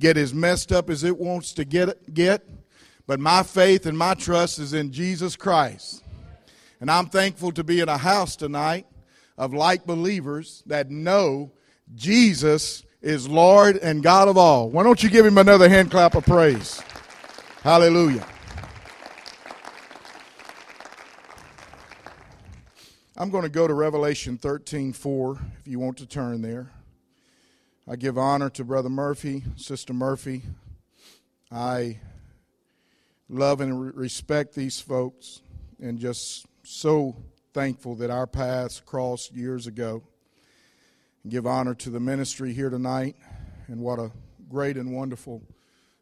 get as messed up as it wants to get, get. But my faith and my trust is in Jesus Christ. And I'm thankful to be in a house tonight of like believers that know Jesus is Lord and God of all. Why don't you give him another hand clap of praise? Hallelujah. I'm going to go to Revelation 13 4, if you want to turn there. I give honor to Brother Murphy, Sister Murphy. I love and respect these folks and just so thankful that our paths crossed years ago. Give honor to the ministry here tonight and what a great and wonderful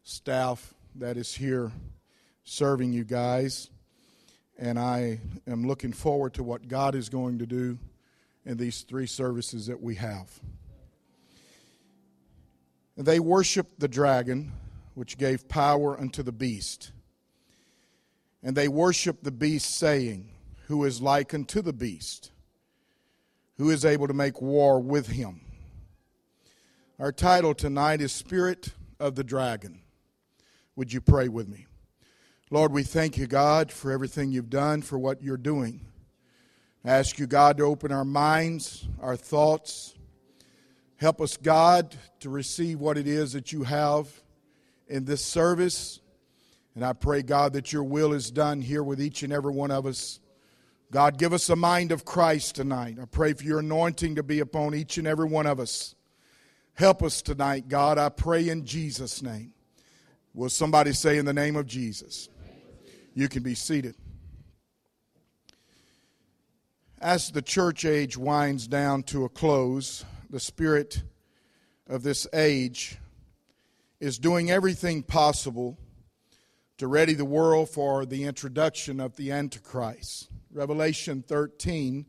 staff that is here serving you guys and I am looking forward to what God is going to do in these three services that we have. They worshiped the dragon, which gave power unto the beast. And they worshiped the beast, saying, Who is like unto the beast? Who is able to make war with him? Our title tonight is Spirit of the Dragon. Would you pray with me? Lord, we thank you, God, for everything you've done, for what you're doing. I ask you, God, to open our minds, our thoughts. Help us, God, to receive what it is that you have in this service. And I pray, God, that your will is done here with each and every one of us. God, give us a mind of Christ tonight. I pray for your anointing to be upon each and every one of us. Help us tonight, God. I pray in Jesus' name. Will somebody say in the name of Jesus? You can be seated. As the church age winds down to a close, the spirit of this age is doing everything possible to ready the world for the introduction of the Antichrist. Revelation 13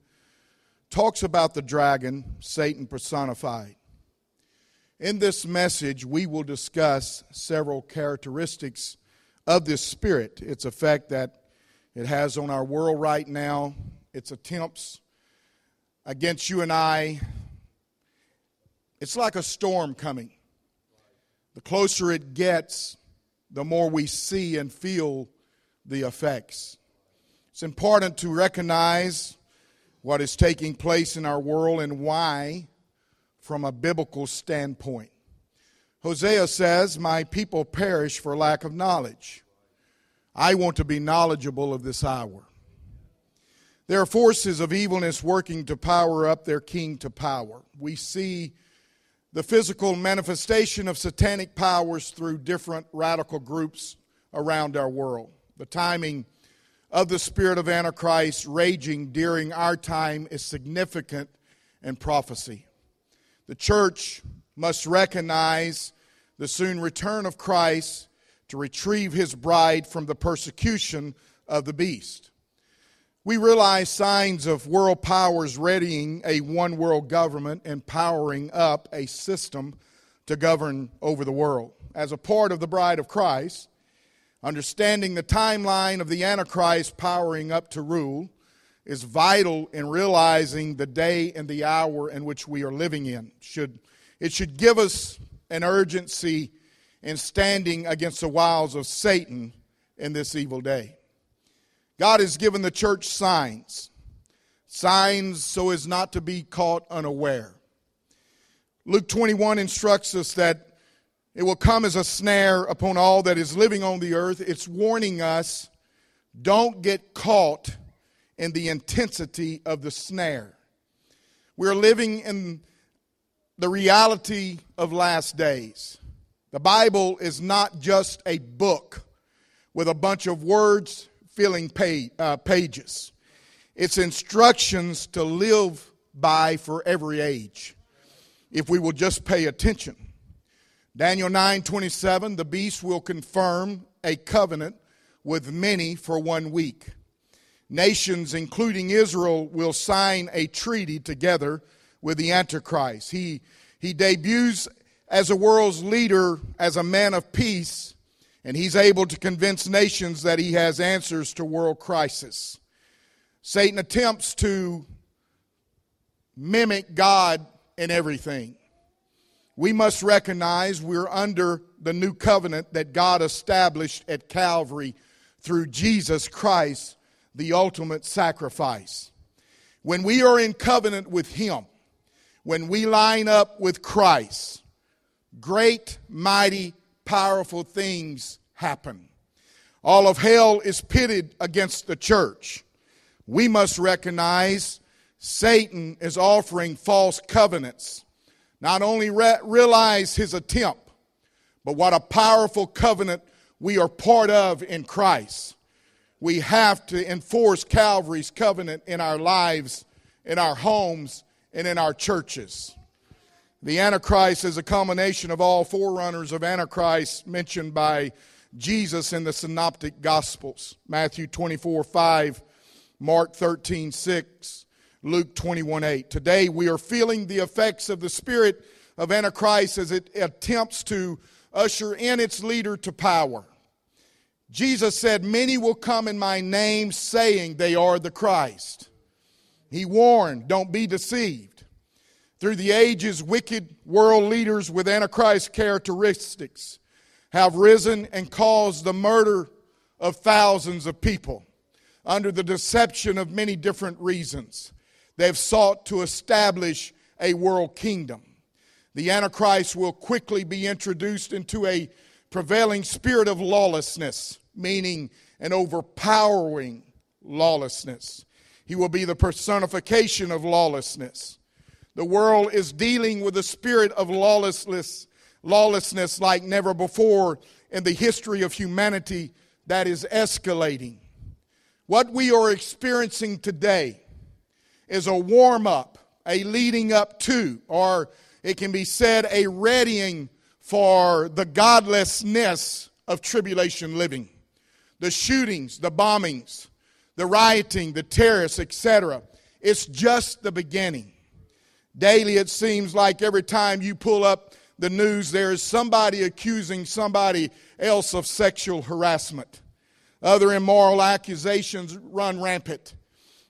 talks about the dragon, Satan personified. In this message, we will discuss several characteristics of this spirit, its effect that it has on our world right now, its attempts against you and I. It's like a storm coming. The closer it gets, the more we see and feel the effects. It's important to recognize what is taking place in our world and why from a biblical standpoint. Hosea says, My people perish for lack of knowledge. I want to be knowledgeable of this hour. There are forces of evilness working to power up their king to power. We see the physical manifestation of satanic powers through different radical groups around our world. The timing of the spirit of Antichrist raging during our time is significant in prophecy. The church must recognize the soon return of Christ to retrieve his bride from the persecution of the beast. We realize signs of world powers readying a one world government and powering up a system to govern over the world. As a part of the bride of Christ, understanding the timeline of the Antichrist powering up to rule is vital in realizing the day and the hour in which we are living in. Should, it should give us an urgency in standing against the wiles of Satan in this evil day. God has given the church signs, signs so as not to be caught unaware. Luke 21 instructs us that it will come as a snare upon all that is living on the earth. It's warning us don't get caught in the intensity of the snare. We're living in the reality of last days. The Bible is not just a book with a bunch of words filling uh, pages. It's instructions to live by for every age if we will just pay attention. Daniel 9:27 the beast will confirm a covenant with many for one week. Nations, including Israel, will sign a treaty together with the Antichrist. He, he debuts as a world's leader, as a man of peace, and he's able to convince nations that he has answers to world crisis. Satan attempts to mimic God in everything. we must recognize we're under the new covenant that God established at Calvary through Jesus Christ, the ultimate sacrifice. When we are in covenant with Him, when we line up with Christ, great, mighty, powerful things happen. All of hell is pitted against the church. We must recognize Satan is offering false covenants. Not only re- realize his attempt, but what a powerful covenant we are part of in Christ. We have to enforce Calvary's covenant in our lives, in our homes, and in our churches. The Antichrist is a combination of all forerunners of Antichrist mentioned by Jesus in the Synoptic Gospels Matthew 24 5, Mark 13 6, Luke 21 8. Today we are feeling the effects of the spirit of Antichrist as it attempts to usher in its leader to power. Jesus said, Many will come in my name saying they are the Christ. He warned, Don't be deceived. Through the ages, wicked world leaders with Antichrist characteristics have risen and caused the murder of thousands of people under the deception of many different reasons. They've sought to establish a world kingdom. The Antichrist will quickly be introduced into a prevailing spirit of lawlessness, meaning an overpowering lawlessness. He will be the personification of lawlessness. The world is dealing with a spirit of lawlessness lawlessness like never before in the history of humanity that is escalating. What we are experiencing today is a warm up, a leading up to, or it can be said a readying for the godlessness of tribulation living. The shootings, the bombings, the rioting, the terrorists, etc. It's just the beginning. Daily, it seems like every time you pull up the news, there is somebody accusing somebody else of sexual harassment. Other immoral accusations run rampant.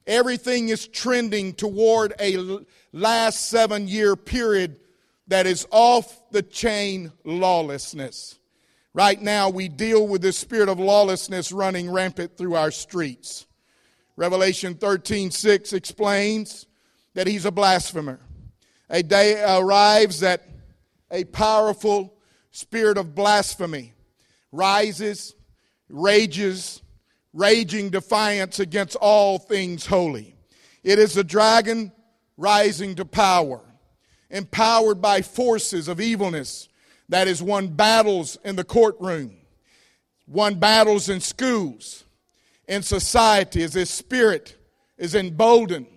Everything is trending toward a last seven year period that is off the chain lawlessness. Right now, we deal with the spirit of lawlessness running rampant through our streets. Revelation 13 6 explains that he's a blasphemer. A day arrives that a powerful spirit of blasphemy rises, rages, raging defiance against all things holy. It is a dragon rising to power, empowered by forces of evilness that has won battles in the courtroom, won battles in schools, in society, as his spirit is emboldened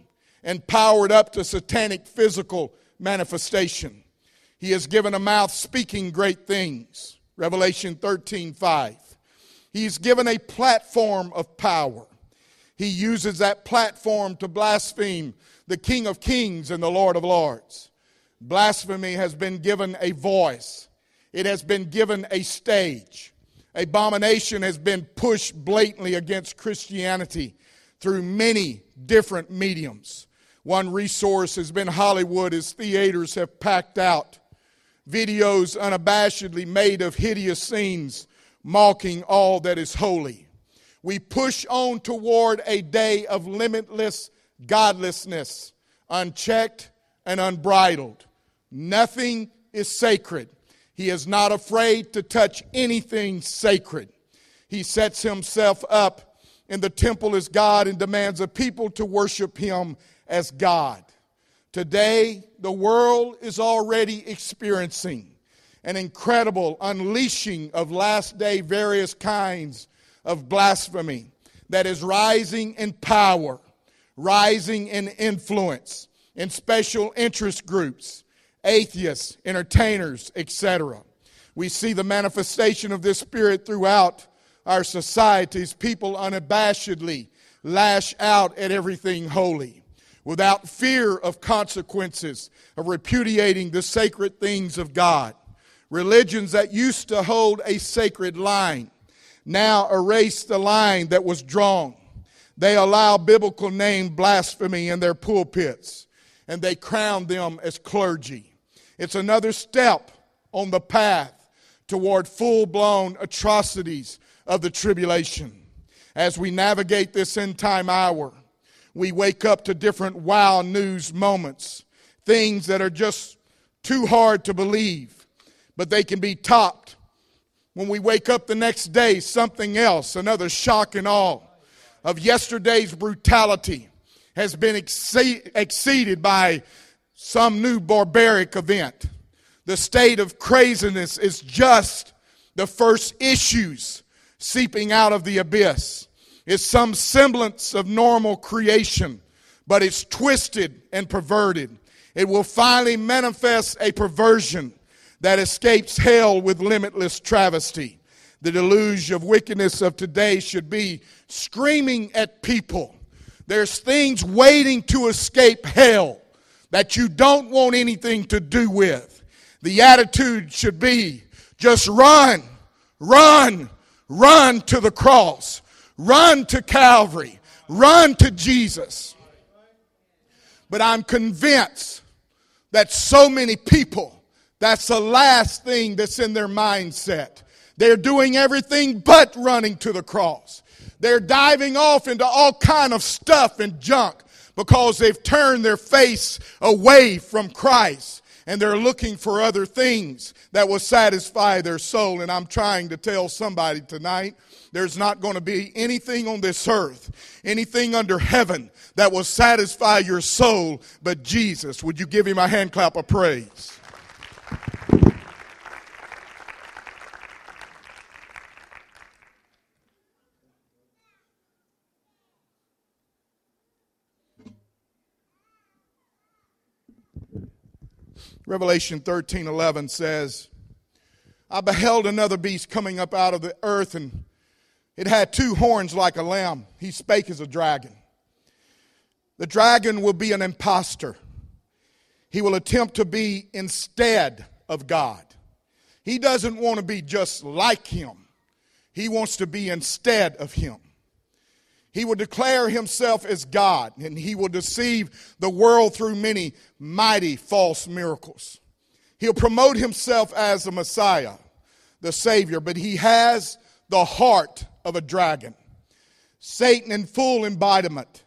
and powered up to satanic physical manifestation. He has given a mouth speaking great things. Revelation 13 5. He's given a platform of power. He uses that platform to blaspheme the King of Kings and the Lord of Lords. Blasphemy has been given a voice, it has been given a stage. Abomination has been pushed blatantly against Christianity through many different mediums. One resource has been Hollywood, as theaters have packed out videos unabashedly made of hideous scenes mocking all that is holy. We push on toward a day of limitless godlessness, unchecked and unbridled. Nothing is sacred. He is not afraid to touch anything sacred. He sets himself up in the temple as God and demands a people to worship him as God. Today, the world is already experiencing an incredible unleashing of last day various kinds of blasphemy that is rising in power, rising in influence in special interest groups, atheists, entertainers, etc. We see the manifestation of this spirit throughout our societies. People unabashedly lash out at everything holy without fear of consequences of repudiating the sacred things of God. Religions that used to hold a sacred line now erase the line that was drawn. They allow biblical name blasphemy in their pulpits and they crown them as clergy. It's another step on the path toward full blown atrocities of the tribulation. As we navigate this end time hour, we wake up to different wow news moments, things that are just too hard to believe, but they can be topped. When we wake up the next day, something else, another shock and awe of yesterday's brutality has been exceeded by some new barbaric event. The state of craziness is just the first issues seeping out of the abyss. It's some semblance of normal creation, but it's twisted and perverted. It will finally manifest a perversion that escapes hell with limitless travesty. The deluge of wickedness of today should be screaming at people. There's things waiting to escape hell that you don't want anything to do with. The attitude should be just run, run, run to the cross, run to Calvary, run to Jesus. But I'm convinced that so many people, that's the last thing that's in their mindset. They're doing everything but running to the cross. They're diving off into all kind of stuff and junk because they've turned their face away from Christ and they're looking for other things that will satisfy their soul. And I'm trying to tell somebody tonight there's not going to be anything on this earth, anything under heaven that will satisfy your soul but Jesus. Would you give him a hand clap of praise? Revelation 13 11 says, I beheld another beast coming up out of the earth, and it had two horns like a lamb. He spake as a dragon. The dragon will be an impostor. He will attempt to be instead of God. He doesn't want to be just like him, he wants to be instead of him. He will declare himself as God, and he will deceive the world through many mighty false miracles. He'll promote himself as the Messiah, the Savior, but he has the heart of a dragon. Satan in full embodiment.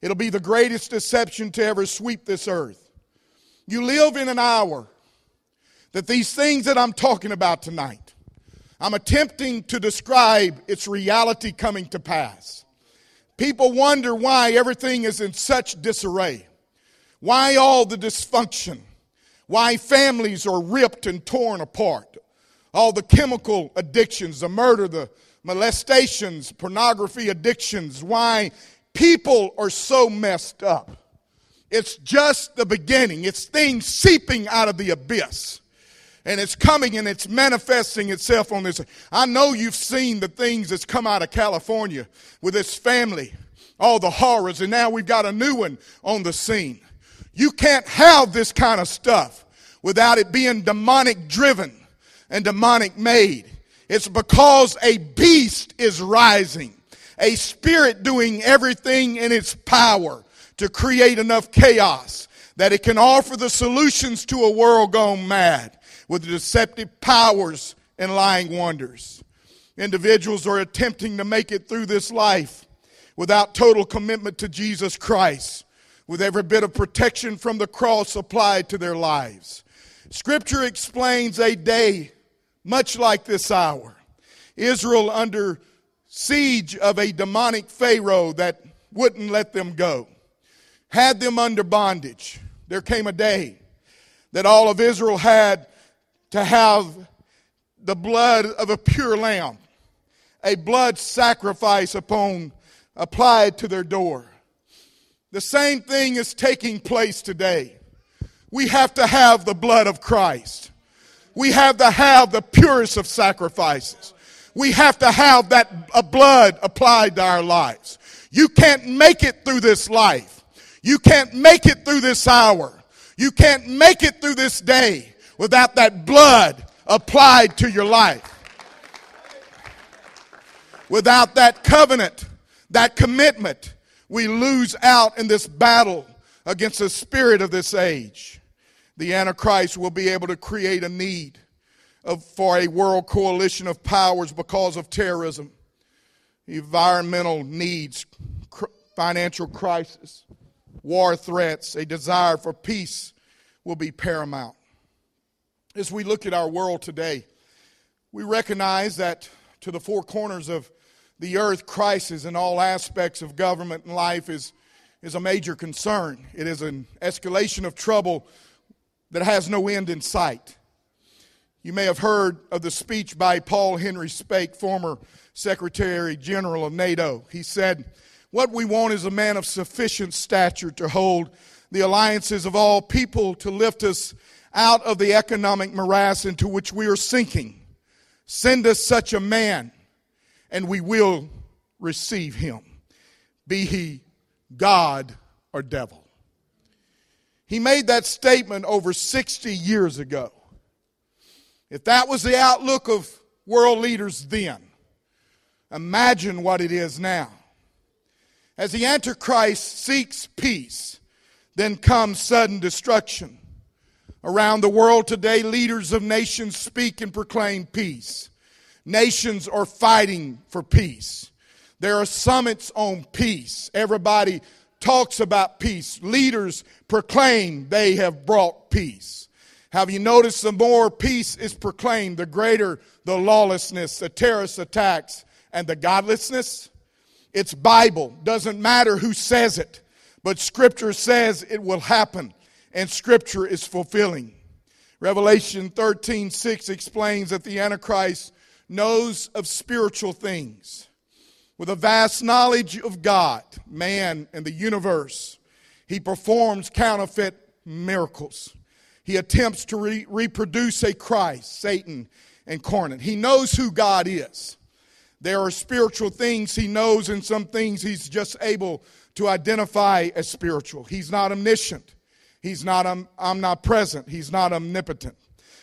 It'll be the greatest deception to ever sweep this earth. You live in an hour that these things that I'm talking about tonight, I'm attempting to describe its reality coming to pass. People wonder why everything is in such disarray. Why all the dysfunction? Why families are ripped and torn apart? All the chemical addictions, the murder, the molestations, pornography addictions, why people are so messed up. It's just the beginning. It's things seeping out of the abyss and it's coming and it's manifesting itself on this. I know you've seen the things that's come out of California with this family, all the horrors, and now we've got a new one on the scene. You can't have this kind of stuff without it being demonic driven and demonic made. It's because a beast is rising, a spirit doing everything in its power to create enough chaos that it can offer the solutions to a world gone mad with deceptive powers and lying wonders. Individuals are attempting to make it through this life without total commitment to Jesus Christ, with every bit of protection from the cross applied to their lives. Scripture explains a day much like this hour. Israel under siege of a demonic Pharaoh that wouldn't let them go, had them under bondage. There came a day that all of Israel had to have the blood of a pure lamb, a blood sacrifice upon applied to their door. The same thing is taking place today. We have to have the blood of Christ. We have to have the purest of sacrifices. We have to have that blood applied to our lives. You can't make it through this life. You can't make it through this hour. You can't make it through this day without that blood applied to your life. Without that covenant, that commitment, we lose out in this battle against the spirit of this age. The Antichrist will be able to create a need of, for a world coalition of powers because of terrorism, environmental needs, cr- financial crisis, war threats, a desire for peace will be paramount. As we look at our world today, we recognize that to the four corners of the earth, crisis in all aspects of government and life is, is a major concern. It is an escalation of trouble that has no end in sight. You may have heard of the speech by Paul Henry Spaak, former Secretary General of NATO. He said, What we want is a man of sufficient stature to hold the alliances of all people to lift us out of the economic morass into which we are sinking. Send us such a man, and we will receive him, be he God or devil. He made that statement over 60 years ago. If that was the outlook of world leaders then, imagine what it is now. As the Antichrist seeks peace, then comes sudden destruction. Around the world today, leaders of nations speak and proclaim peace. Nations are fighting for peace. There are summits on peace. Everybody talks about peace. Leaders proclaim they have brought peace. Have you noticed the more peace is proclaimed, the greater the lawlessness, the terrorist attacks, and the godlessness? It's Bible. Doesn't matter who says it, but Scripture says it will happen, and Scripture is fulfilling. Revelation 13 6 explains that the Antichrist knows of spiritual things with a vast knowledge of God, man, and the universe. He performs counterfeit miracles. He attempts to re- reproduce a Christ, Satan incarnate. He knows who God is. There are spiritual things he knows, and some things he's just able to identify as spiritual. He's not omniscient, he's not om- omnipresent, he's not omnipotent,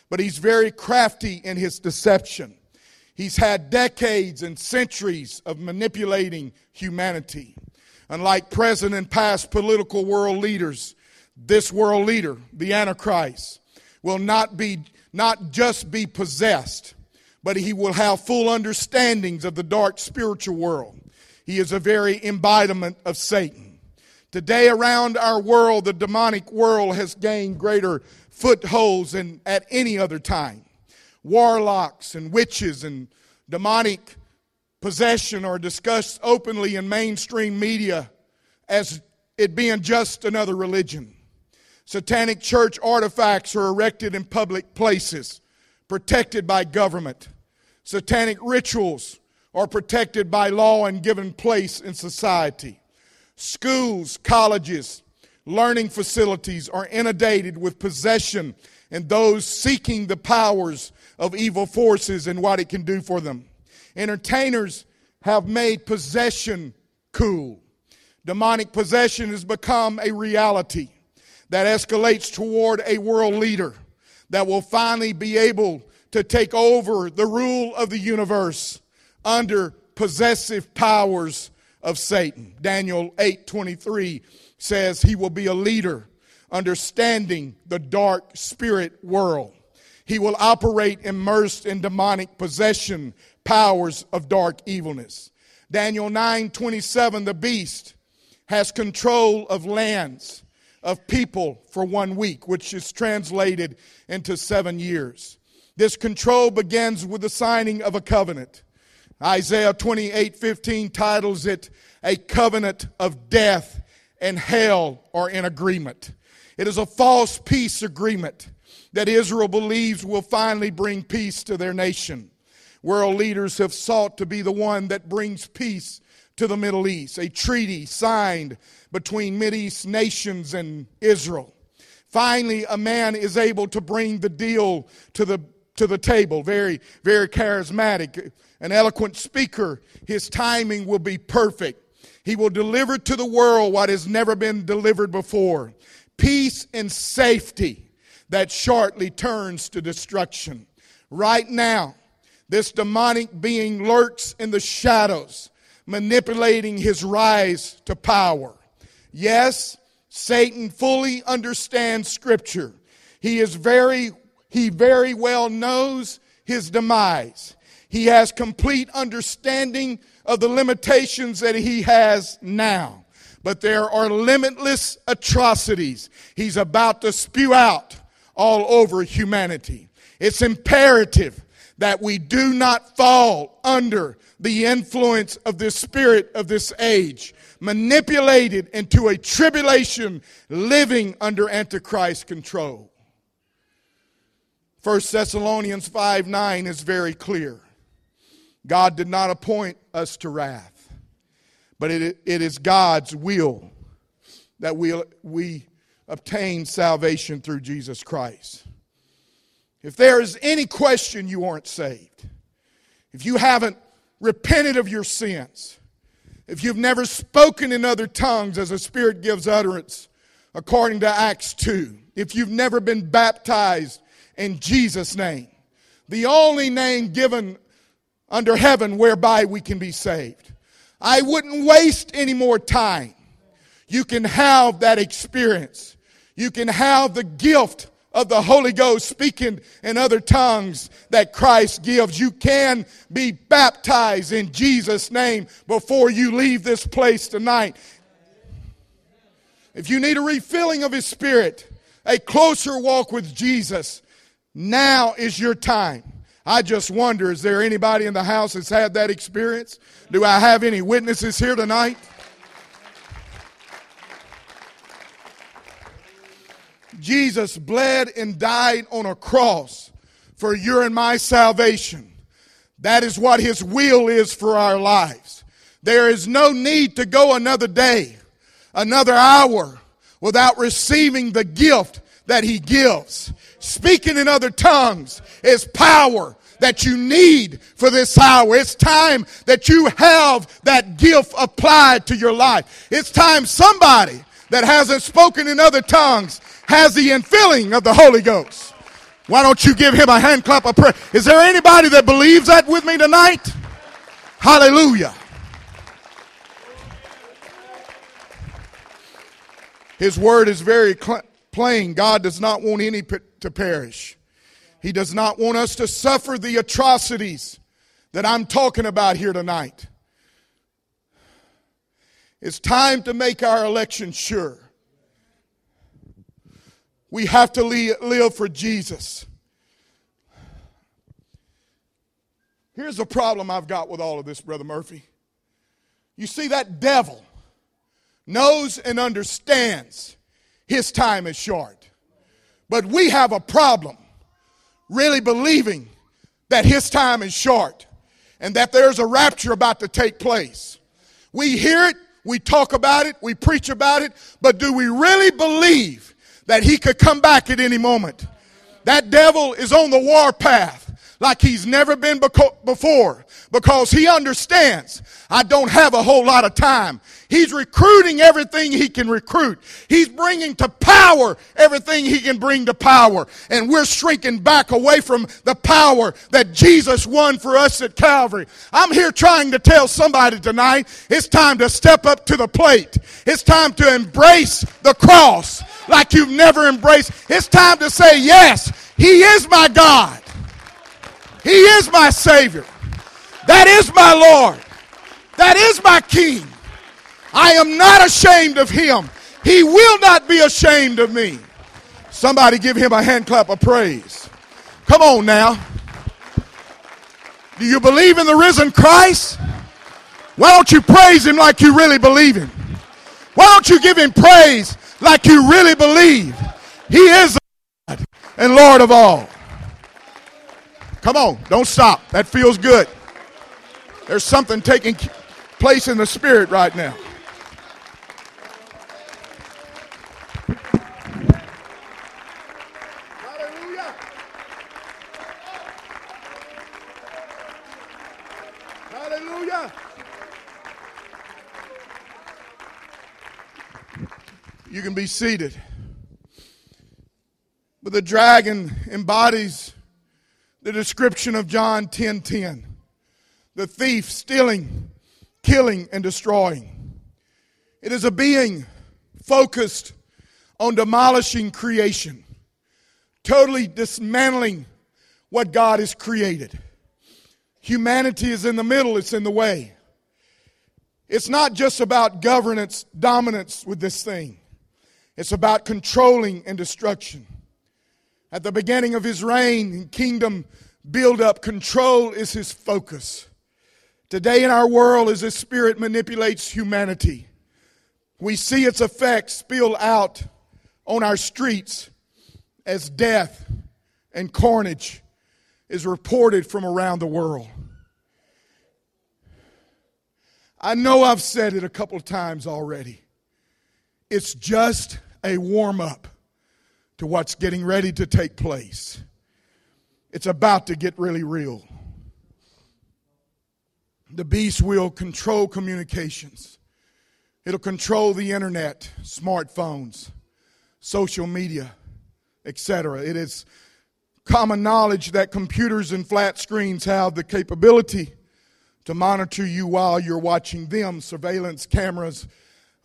but he's very crafty in his deception. He's had decades and centuries of manipulating humanity. Unlike present and past political world leaders, this world leader, the Antichrist, will not be not just be possessed, but he will have full understandings of the dark spiritual world. He is a very embodiment of Satan. Today, around our world, the demonic world has gained greater footholds than at any other time warlocks and witches and demonic possession are discussed openly in mainstream media as it being just another religion. Satanic church artifacts are erected in public places, protected by government. Satanic rituals are protected by law and given place in society. Schools, colleges, learning facilities are inundated with possession and those seeking the powers of evil forces and what it can do for them. Entertainers have made possession cool. Demonic possession has become a reality that escalates toward a world leader that will finally be able to take over the rule of the universe under possessive powers of Satan. Daniel 8:23 says he will be a leader understanding the dark spirit world. He will operate immersed in demonic possession, powers of dark evilness. Daniel 9:27 the beast has control of lands, of people for one week, which is translated into 7 years. This control begins with the signing of a covenant. Isaiah 28:15 titles it a covenant of death and hell are in agreement. It is a false peace agreement that Israel believes will finally bring peace to their nation. World leaders have sought to be the one that brings peace to the Middle East, a treaty signed between East nations and Israel. Finally, a man is able to bring the deal to the, to the table. Very, very charismatic, an eloquent speaker. His timing will be perfect. He will deliver to the world what has never been delivered before peace and safety that shortly turns to destruction. Right now, this demonic being lurks in the shadows, manipulating his rise to power. Yes, Satan fully understands Scripture. He is very, he very well knows his demise. He has complete understanding of the limitations that he has now. But there are limitless atrocities he's about to spew out all over humanity. It's imperative that we do not fall under the influence of the spirit of this age, manipulated into a tribulation living under Antichrist control. 1 Thessalonians 5 9 is very clear. God did not appoint us to wrath, but it, it is God's will that we, we obtain salvation through Jesus Christ. If there is any question you aren't saved, if you haven't repented of your sins, if you've never spoken in other tongues as the Spirit gives utterance, according to Acts 2, if you've never been baptized in Jesus' name, the only name given under heaven whereby we can be saved. I wouldn't waste any more time. You can have that experience. You can have the gift of the Holy Ghost speaking in other tongues that Christ gives. You can be baptized in Jesus' name before you leave this place tonight. If you need a refilling of His Spirit, a closer walk with Jesus, now is your time. I just wonder is there anybody in the house that's had that experience? Do I have any witnesses here tonight? Jesus bled and died on a cross for your and my salvation. That is what his will is for our lives. There is no need to go another day, another hour without receiving the gift that he gives. Speaking in other tongues is power that you need for this hour. It's time that you have that gift applied to your life. It's time somebody that hasn't spoken in other tongues has the infilling of the Holy Ghost. Why don't you give him a hand clap of prayer? Is there anybody that believes that with me tonight? Hallelujah. His word is very cl- plain. God does not want any p- to perish. He does not want us to suffer the atrocities that I'm talking about here tonight. It's time to make our election sure. We have to live for Jesus. Here's the problem I've got with all of this, Brother Murphy. You see, that devil knows and understands his time is short. But we have a problem really believing that his time is short and that there's a rapture about to take place. We hear it, we talk about it, we preach about it, but do we really believe that he could come back at any moment. That devil is on the warpath like he's never been before because he understands I don't have a whole lot of time. He's recruiting everything he can recruit. He's bringing to power everything he can bring to power. And we're shrinking back away from the power that Jesus won for us at Calvary. I'm here trying to tell somebody tonight it's time to step up to the plate. It's time to embrace the cross like you've never embraced. It's time to say, Yes, He is my God. He is my Savior. That is my Lord. That is my King. I am not ashamed of Him. He will not be ashamed of me. Somebody give Him a hand clap of praise. Come on now. Do you believe in the risen Christ? Why don't you praise Him like you really believe Him? Why don't you give Him praise like you really believe He is God and Lord of all. Come on, don't stop. That feels good. There's something taking place in the spirit right now. Be seated. But the dragon embodies the description of John 10:10. 10, 10. The thief stealing, killing and destroying. It is a being focused on demolishing creation, totally dismantling what God has created. Humanity is in the middle, it's in the way. It's not just about governance, dominance with this thing, it's about controlling and destruction. At the beginning of his reign and kingdom build up, control is his focus. Today in our world, as this spirit manipulates humanity, we see its effects spill out on our streets as death and carnage is reported from around the world. I know I've said it a couple of times already. It's just a warm up to what's getting ready to take place. It's about to get really real. The beast will control communications. It'll control the internet, smartphones, social media, etc. It is common knowledge that computers and flat screens have the capability to monitor you while you're watching them. Surveillance cameras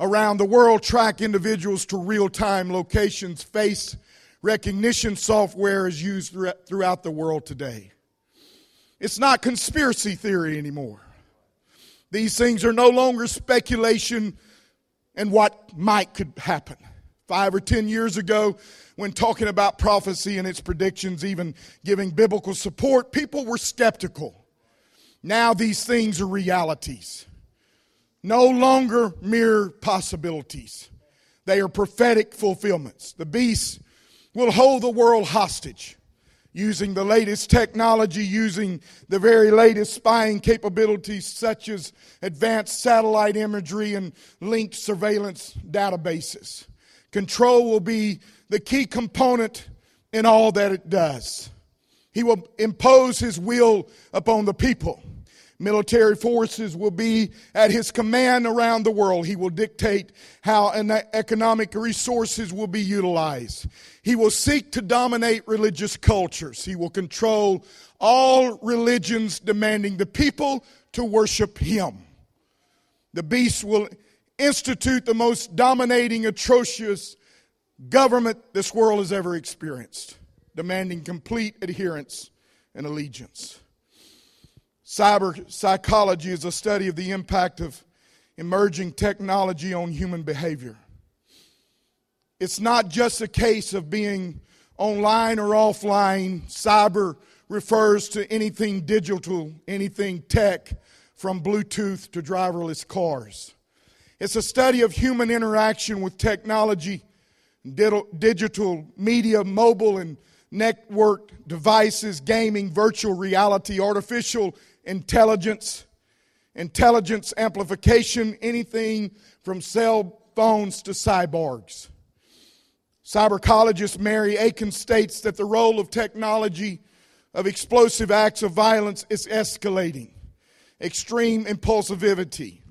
around the world track individuals to real time locations. Face recognition software is used throughout the world today. It's not conspiracy theory anymore. These things are no longer speculation and what might could happen. Five or ten years ago, when talking about prophecy and its predictions, even giving biblical support, people were skeptical. Now these things are realities. No longer mere possibilities. They are prophetic fulfillments. The beast will hold the world hostage using the latest technology, using the very latest spying capabilities such as advanced satellite imagery and linked surveillance databases. Control will be the key component in all that it does. He will impose his will upon the people. Military forces will be at his command around the world. He will dictate how economic resources will be utilized. He will seek to dominate religious cultures. He will control all religions, demanding the people to worship him. The beast will institute the most dominating, atrocious government this world has ever experienced, demanding complete adherence and allegiance. Cyber psychology is a study of the impact of emerging technology on human behavior. It's not just a case of being online or offline. Cyber refers to anything digital, anything tech, from Bluetooth to driverless cars. It's a study of human interaction with technology, digital media, mobile and network devices, gaming, virtual reality, artificial intelligence, intelligence amplification, anything from cell phones to cyborgs. Cyberpsychologist Mary Aiken states that the role of technology of explosive acts of violence is escalating. Extreme impulsivity,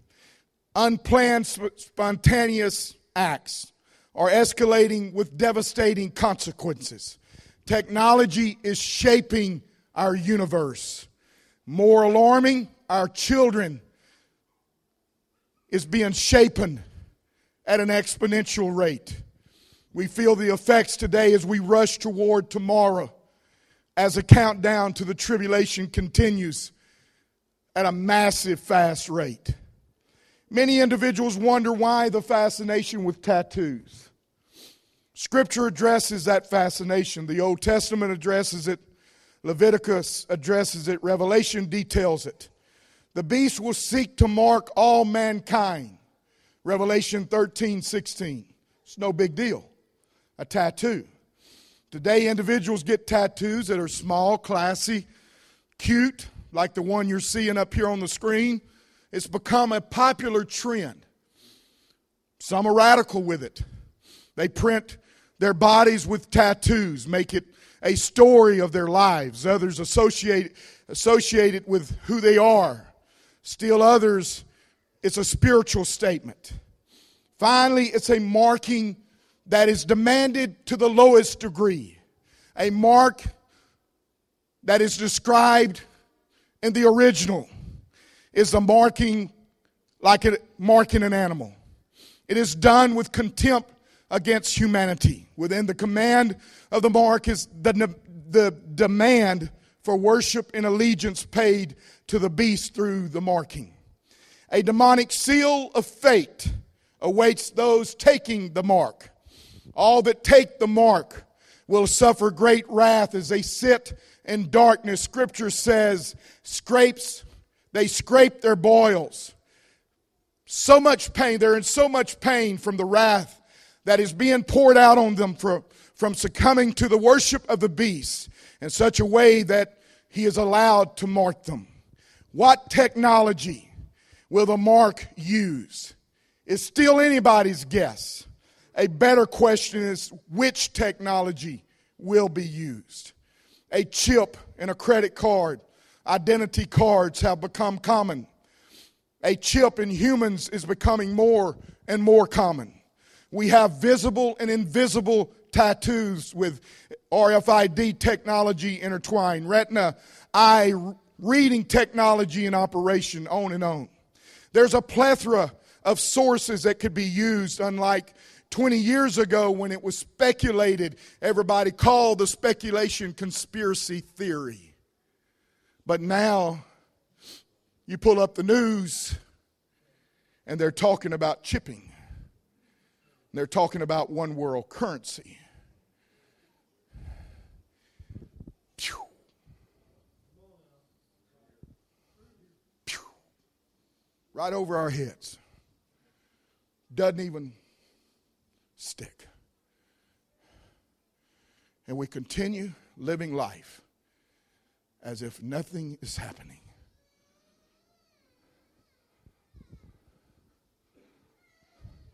unplanned, spontaneous acts are escalating with devastating consequences. Technology is shaping our universe. More alarming, our children is being shapen at an exponential rate. We feel the effects today as we rush toward tomorrow as a countdown to the tribulation continues at a massive fast rate. Many individuals wonder why the fascination with tattoos. Scripture addresses that fascination. The Old Testament addresses it Leviticus addresses it, Revelation details it. The beast will seek to mark all mankind. Revelation 13, 16. It's no big deal. A tattoo. Today, individuals get tattoos that are small, classy, cute, like the one you're seeing up here on the screen. It's become a popular trend. Some are radical with it. They print their bodies with tattoos, make it a story of their lives. Others associate, associate it with who they are. Still others, it's a spiritual statement. Finally, it's a marking that is demanded to the lowest degree. A mark that is described in the original is a marking like a marking an animal. It is done with contempt against humanity. Within the command of the mark is the, the demand for worship and allegiance paid to the beast through the marking. A demonic seal of fate awaits those taking the mark. All that take the mark will suffer great wrath as they sit in darkness. Scripture says, scrapes, they scrape their boils. So much pain, they're in so much pain from the wrath that is being poured out on them for, from succumbing to the worship of the beast in such a way that he is allowed to mark them. What technology will the mark use? It's still anybody's guess. A better question is which technology will be used? A chip and a credit card, identity cards have become common. A chip in humans is becoming more and more common. We have visible and invisible tattoos with RFID technology intertwined, retina eye reading technology in operation, on and on. There's a plethora of sources that could be used, unlike 20 years ago when it was speculated. Everybody called the speculation conspiracy theory. But now you pull up the news and they're talking about chipping. They're talking about one world currency. Pew. Pew. Right over our heads. Doesn't even stick. And we continue living life as if nothing is happening.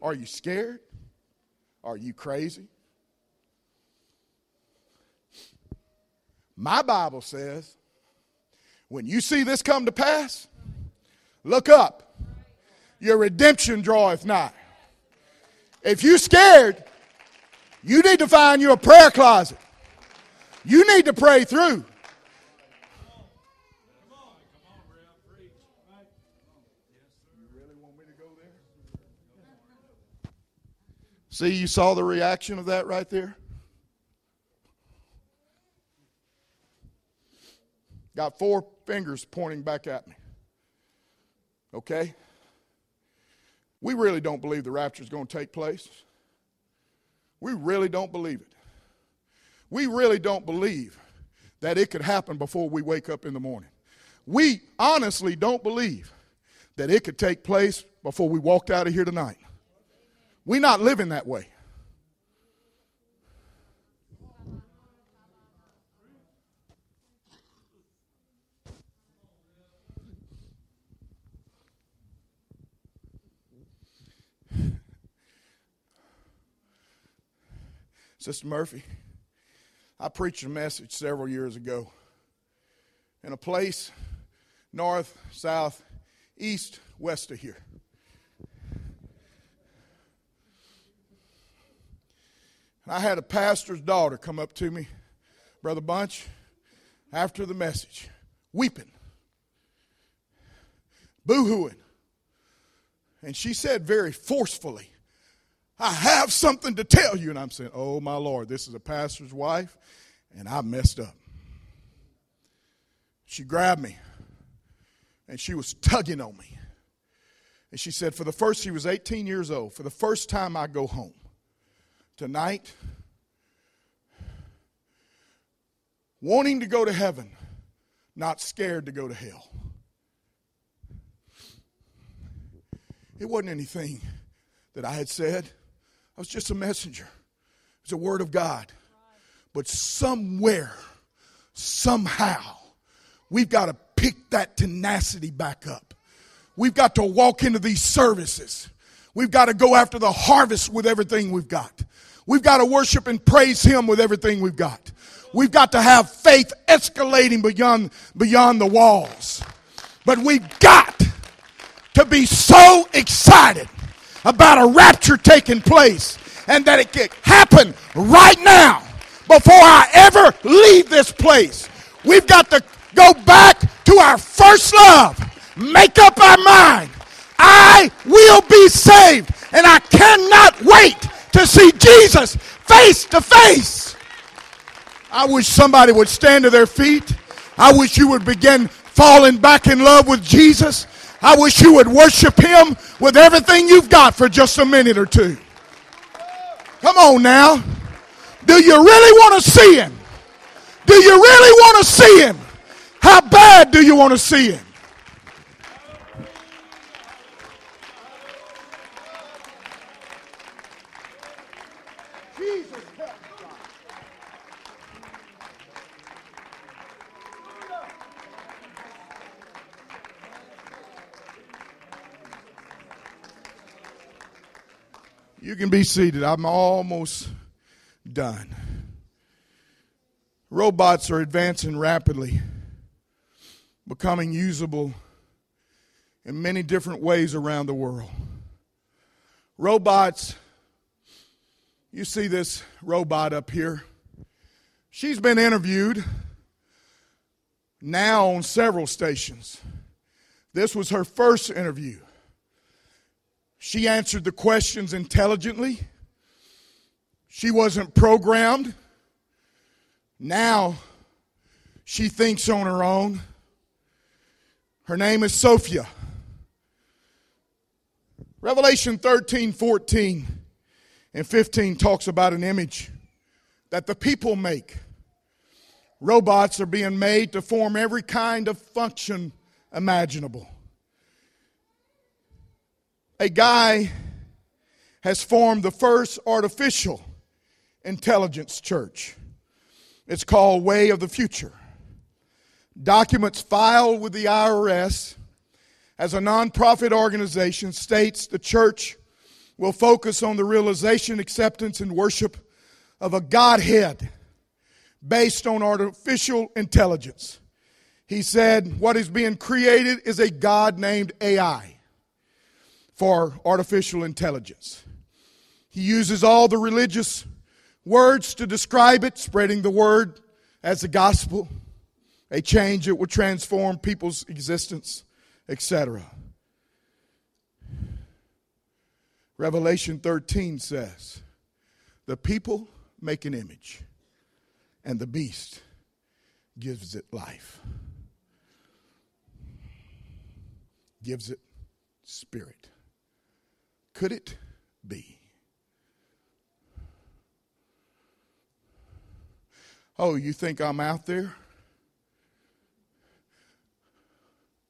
Are you scared? Are you crazy? My Bible says when you see this come to pass, look up. Your redemption draweth nigh. If you're scared, you need to find you a prayer closet. You need to pray through. See, you saw the reaction of that right there? Got four fingers pointing back at me. Okay? We really don't believe the rapture is going to take place. We really don't believe it. We really don't believe that it could happen before we wake up in the morning. We honestly don't believe that it could take place before we walked out of here tonight. We're not living that way. Sister Murphy, I preached a message several years ago in a place north, south, east, west of here. I had a pastor's daughter come up to me, Brother Bunch, after the message, weeping, boo hooing. And she said very forcefully, I have something to tell you. And I'm saying, Oh, my Lord, this is a pastor's wife, and I messed up. She grabbed me, and she was tugging on me. And she said, For the first, she was 18 years old. For the first time I go home tonight, wanting to go to heaven, not scared to go to hell. It wasn't anything that I had said. I was just a messenger. It was a word of God. But somewhere, somehow, we've got to pick that tenacity back up. We've got to walk into these services. We've got to go after the harvest with everything we've got. We've got to worship and praise Him with everything we've got. We've got to have faith escalating beyond, beyond the walls. But we've got to be so excited about a rapture taking place and that it can happen right now before I ever leave this place. We've got to go back to our first love, make up our mind. I will be saved, and I cannot wait to see Jesus face to face. I wish somebody would stand to their feet. I wish you would begin falling back in love with Jesus. I wish you would worship Him with everything you've got for just a minute or two. Come on now. Do you really want to see Him? Do you really want to see Him? How bad do you want to see Him? You can be seated. I'm almost done. Robots are advancing rapidly, becoming usable in many different ways around the world. Robots, you see this robot up here. She's been interviewed now on several stations. This was her first interview. She answered the questions intelligently. She wasn't programmed. Now she thinks on her own. Her name is Sophia. Revelation 13, 14, and 15 talks about an image that the people make. Robots are being made to form every kind of function imaginable a guy has formed the first artificial intelligence church. It's called Way of the Future. Documents filed with the IRS as a nonprofit organization states the church will focus on the realization, acceptance, and worship of a Godhead based on artificial intelligence. He said, What is being created is a God named AI for artificial intelligence. He uses all the religious words to describe it, spreading the word as the gospel, a change that will transform people's existence, etc. Revelation 13 says, The people make an image, and the beast gives it life, gives it spirit. Could it be? Oh, you think I'm out there?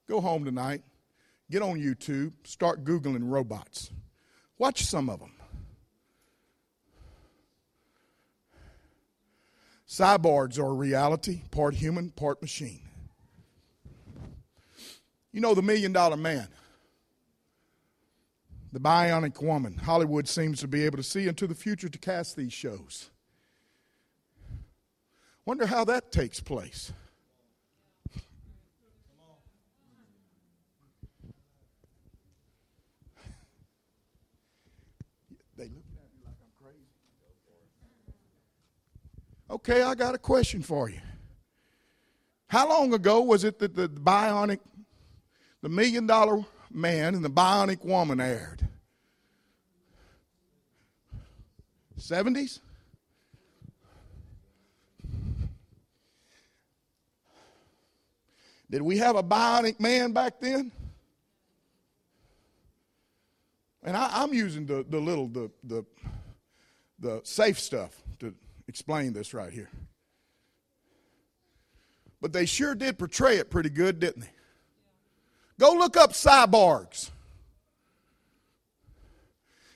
Go home tonight, get on YouTube, start Googling robots. Watch some of them. Cyborgs are a reality, part human, part machine. You know the million dollar man. The Bionic Woman. Hollywood seems to be able to see into the future to cast these shows. Wonder how that takes place. They look at me like I'm crazy. Okay, I got a question for you. How long ago was it that the bionic, the million dollar man and the bionic woman aired? 70s? Did we have a bionic man back then? And I, am using the, the little, the, the, the safe stuff to explain this right here. But they sure did portray it pretty good, didn't they? Go look up cyborgs.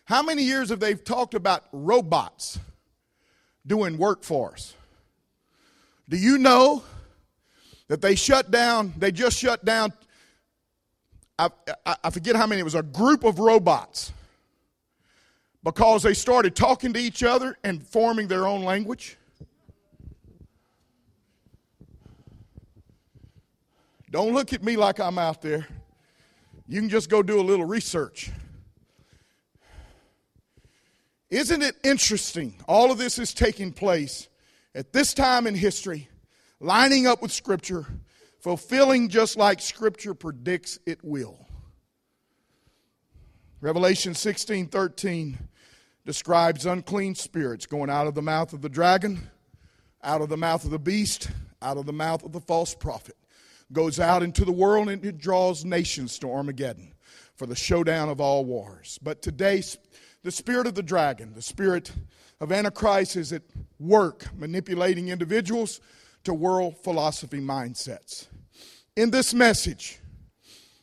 How many years have they talked about robots doing work for us? Do you know that they shut down, they just shut down, I, I, I forget how many, it was a group of robots because they started talking to each other and forming their own language? Don't look at me like I'm out there. You can just go do a little research. Isn't it interesting? All of this is taking place at this time in history, lining up with Scripture, fulfilling just like Scripture predicts it will. Revelation 16 13 describes unclean spirits going out of the mouth of the dragon, out of the mouth of the beast, out of the mouth of the false prophet. Goes out into the world and it draws nations to Armageddon for the showdown of all wars. But today, the spirit of the dragon, the spirit of Antichrist, is at work manipulating individuals to world philosophy mindsets. In this message,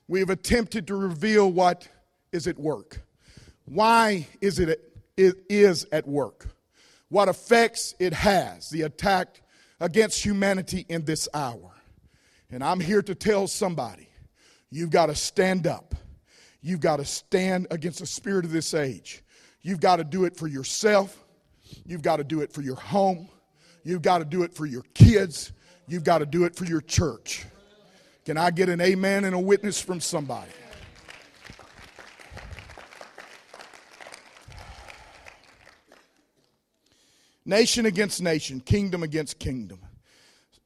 we have attempted to reveal what is at work. Why is it, it is at work? What effects it has, the attack against humanity in this hour. And I'm here to tell somebody you've got to stand up. You've got to stand against the spirit of this age. You've got to do it for yourself. You've got to do it for your home. You've got to do it for your kids. You've got to do it for your church. Can I get an amen and a witness from somebody? Nation against nation, kingdom against kingdom.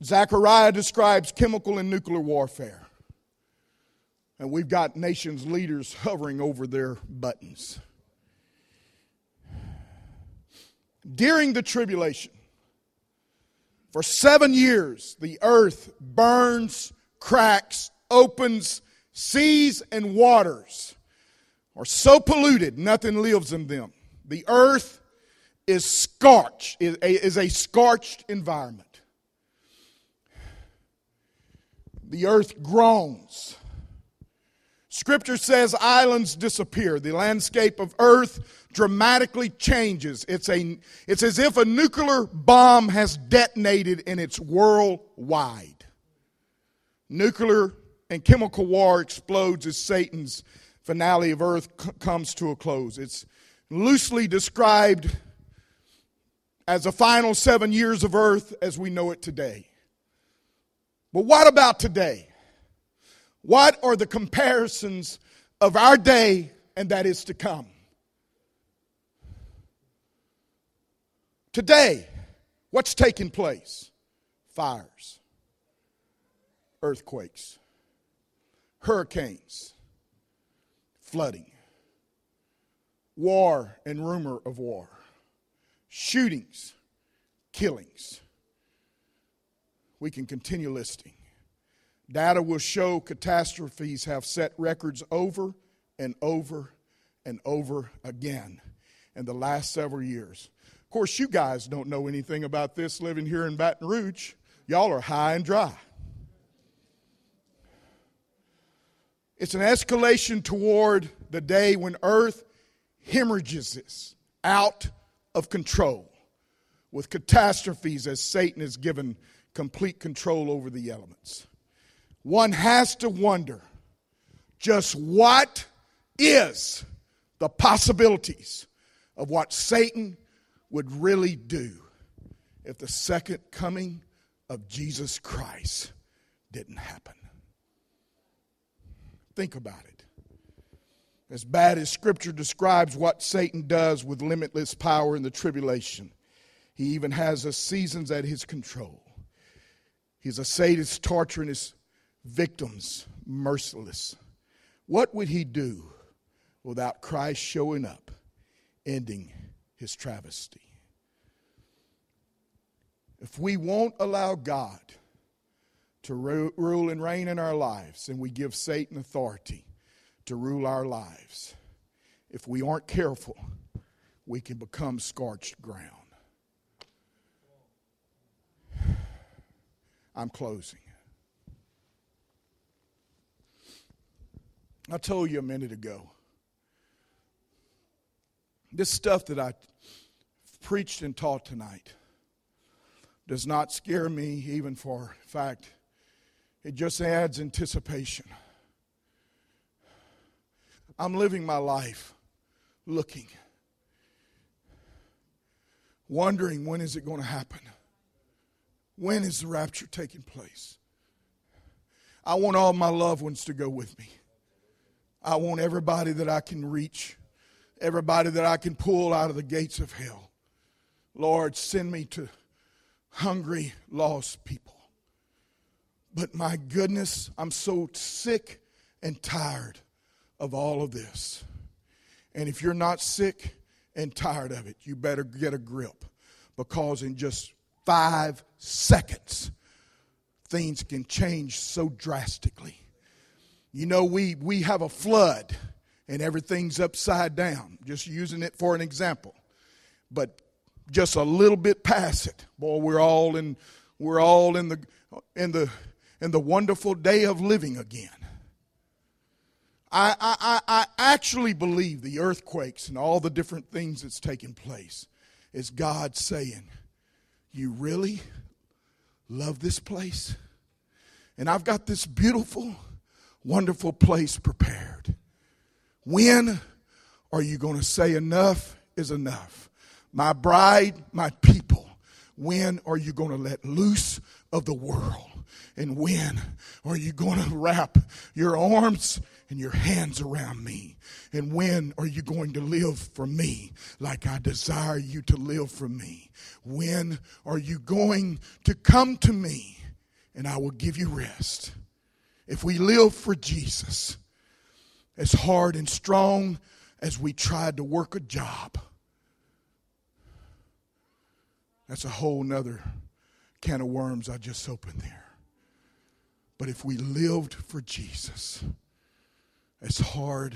Zechariah describes chemical and nuclear warfare. And we've got nations' leaders hovering over their buttons. During the tribulation, for seven years, the earth burns, cracks, opens, seas, and waters are so polluted, nothing lives in them. The earth is scorched, is a scorched environment. The earth groans. Scripture says islands disappear. The landscape of earth dramatically changes. It's, a, it's as if a nuclear bomb has detonated and it's worldwide. Nuclear and chemical war explodes as Satan's finale of earth c- comes to a close. It's loosely described as the final seven years of earth as we know it today. But what about today? What are the comparisons of our day and that is to come? Today, what's taking place? Fires, earthquakes, hurricanes, flooding, war and rumor of war, shootings, killings. We can continue listing. Data will show catastrophes have set records over and over and over again in the last several years. Of course, you guys don't know anything about this living here in Baton Rouge. Y'all are high and dry. It's an escalation toward the day when earth hemorrhages out of control with catastrophes as Satan is given complete control over the elements one has to wonder just what is the possibilities of what Satan would really do if the second coming of Jesus Christ didn't happen. Think about it. As bad as Scripture describes what Satan does with limitless power in the tribulation, he even has the seasons at his control. He's a sadist torturing his victims merciless. What would he do without Christ showing up, ending his travesty? If we won't allow God to rule and reign in our lives, and we give Satan authority to rule our lives, if we aren't careful, we can become scorched ground. I'm closing. I told you a minute ago. This stuff that I preached and taught tonight does not scare me, even for fact, it just adds anticipation. I'm living my life looking, wondering when is it going to happen? When is the rapture taking place? I want all my loved ones to go with me. I want everybody that I can reach, everybody that I can pull out of the gates of hell. Lord, send me to hungry, lost people. But my goodness, I'm so sick and tired of all of this. And if you're not sick and tired of it, you better get a grip because in just five seconds, things can change so drastically. You know, we, we have a flood and everything's upside down, just using it for an example. But just a little bit past it, boy, we're all in, we're all in the, in the, in the wonderful day of living again. I, I, I actually believe the earthquakes and all the different things that's taking place is God saying, You really love this place? And I've got this beautiful, wonderful place prepared. When are you going to say enough is enough? My bride, my people, when are you going to let loose of the world? And when are you going to wrap your arms and your hands around me? And when are you going to live for me like I desire you to live for me? When are you going to come to me and I will give you rest? If we live for Jesus, as hard and strong as we tried to work a job, that's a whole nother can of worms I just opened there. But if we lived for Jesus, as hard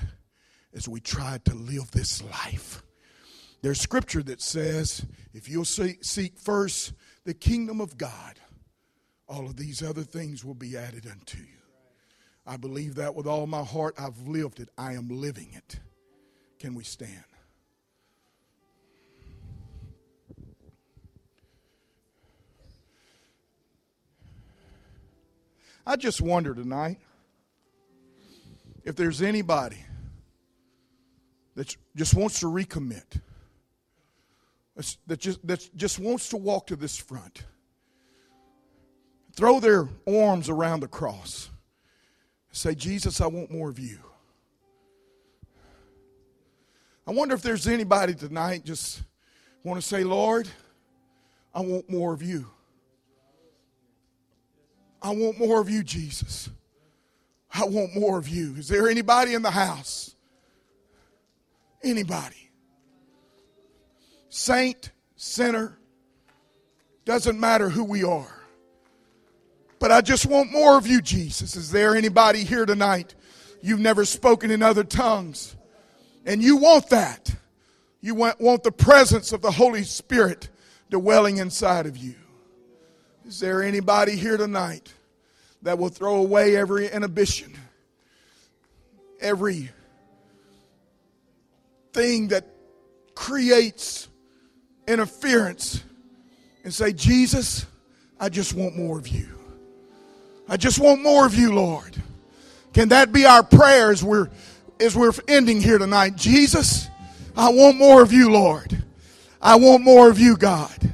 as we tried to live this life, there's scripture that says if you'll seek first the kingdom of God, all of these other things will be added unto you. I believe that with all my heart. I've lived it, I am living it. Can we stand? I just wonder tonight if there's anybody that just wants to recommit, that just, that just wants to walk to this front, throw their arms around the cross, say, Jesus, I want more of you. I wonder if there's anybody tonight just want to say, Lord, I want more of you. I want more of you, Jesus. I want more of you. Is there anybody in the house? Anybody? Saint, sinner, doesn't matter who we are. But I just want more of you, Jesus. Is there anybody here tonight? You've never spoken in other tongues. And you want that. You want, want the presence of the Holy Spirit dwelling inside of you. Is there anybody here tonight that will throw away every inhibition, every thing that creates interference, and say, Jesus, I just want more of you. I just want more of you, Lord. Can that be our prayer as we're as we're ending here tonight? Jesus, I want more of you, Lord. I want more of you, God.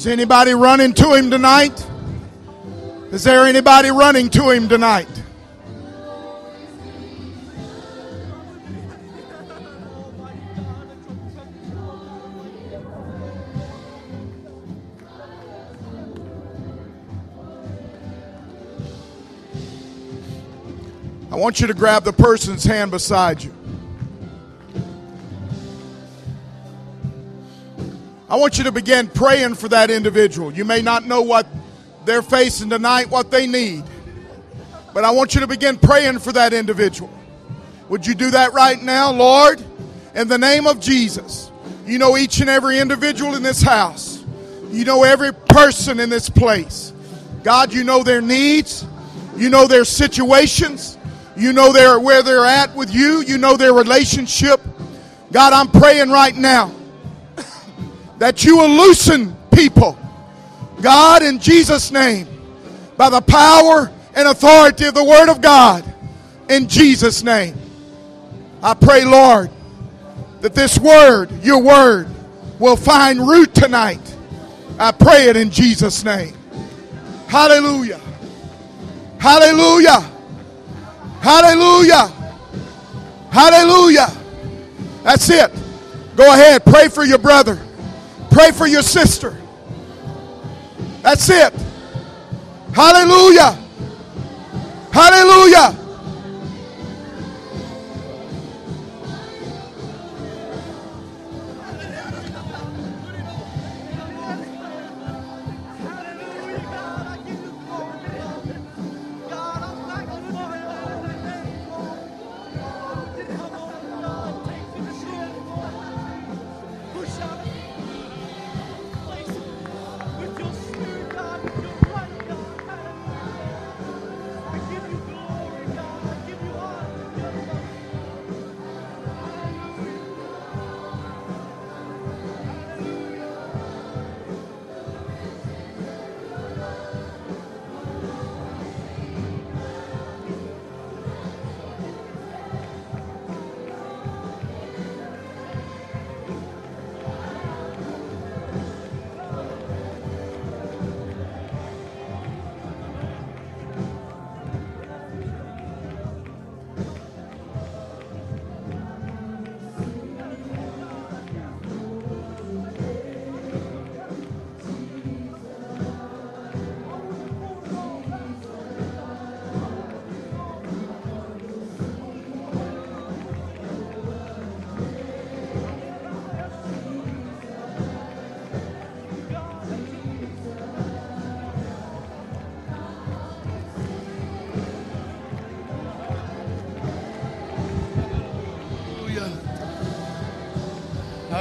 Is anybody running to him tonight? Is there anybody running to him tonight? I want you to grab the person's hand beside you. I want you to begin praying for that individual. You may not know what they're facing tonight, what they need, but I want you to begin praying for that individual. Would you do that right now, Lord? In the name of Jesus. You know each and every individual in this house. You know every person in this place. God, you know their needs. You know their situations. You know their, where they're at with you. You know their relationship. God, I'm praying right now that you will loosen people. God, in Jesus' name, by the power and authority of the Word of God, in Jesus' name. I pray, Lord, that this Word, your Word, will find root tonight. I pray it in Jesus' name. Hallelujah. Hallelujah. Hallelujah. Hallelujah. That's it. Go ahead. Pray for your brother. Pray for your sister. That's it. Hallelujah. Hallelujah.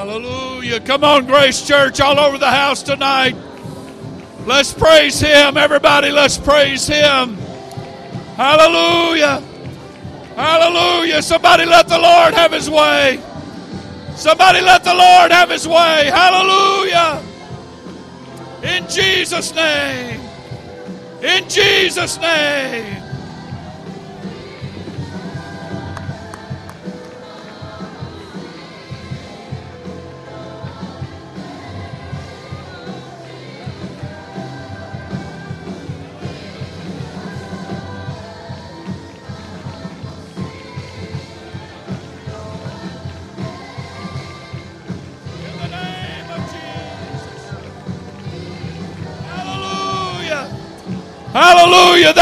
Hallelujah. Come on, Grace Church, all over the house tonight. Let's praise Him. Everybody, let's praise Him. Hallelujah. Hallelujah. Somebody let the Lord have His way. Somebody let the Lord have His way. Hallelujah. In Jesus' name. In Jesus' name.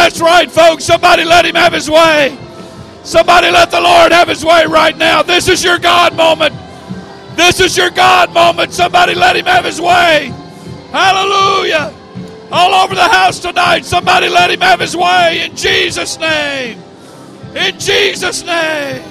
That's right, folks. Somebody let him have his way. Somebody let the Lord have his way right now. This is your God moment. This is your God moment. Somebody let him have his way. Hallelujah. All over the house tonight, somebody let him have his way in Jesus' name. In Jesus' name.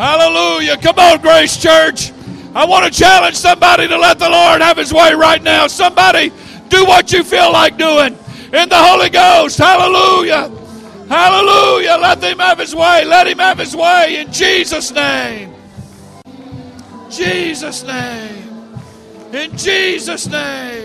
Hallelujah. Come on, Grace Church. I want to challenge somebody to let the Lord have his way right now. Somebody do what you feel like doing in the Holy Ghost. Hallelujah. Hallelujah. Let him have his way. Let him have his way in Jesus' name. Jesus' name. In Jesus' name.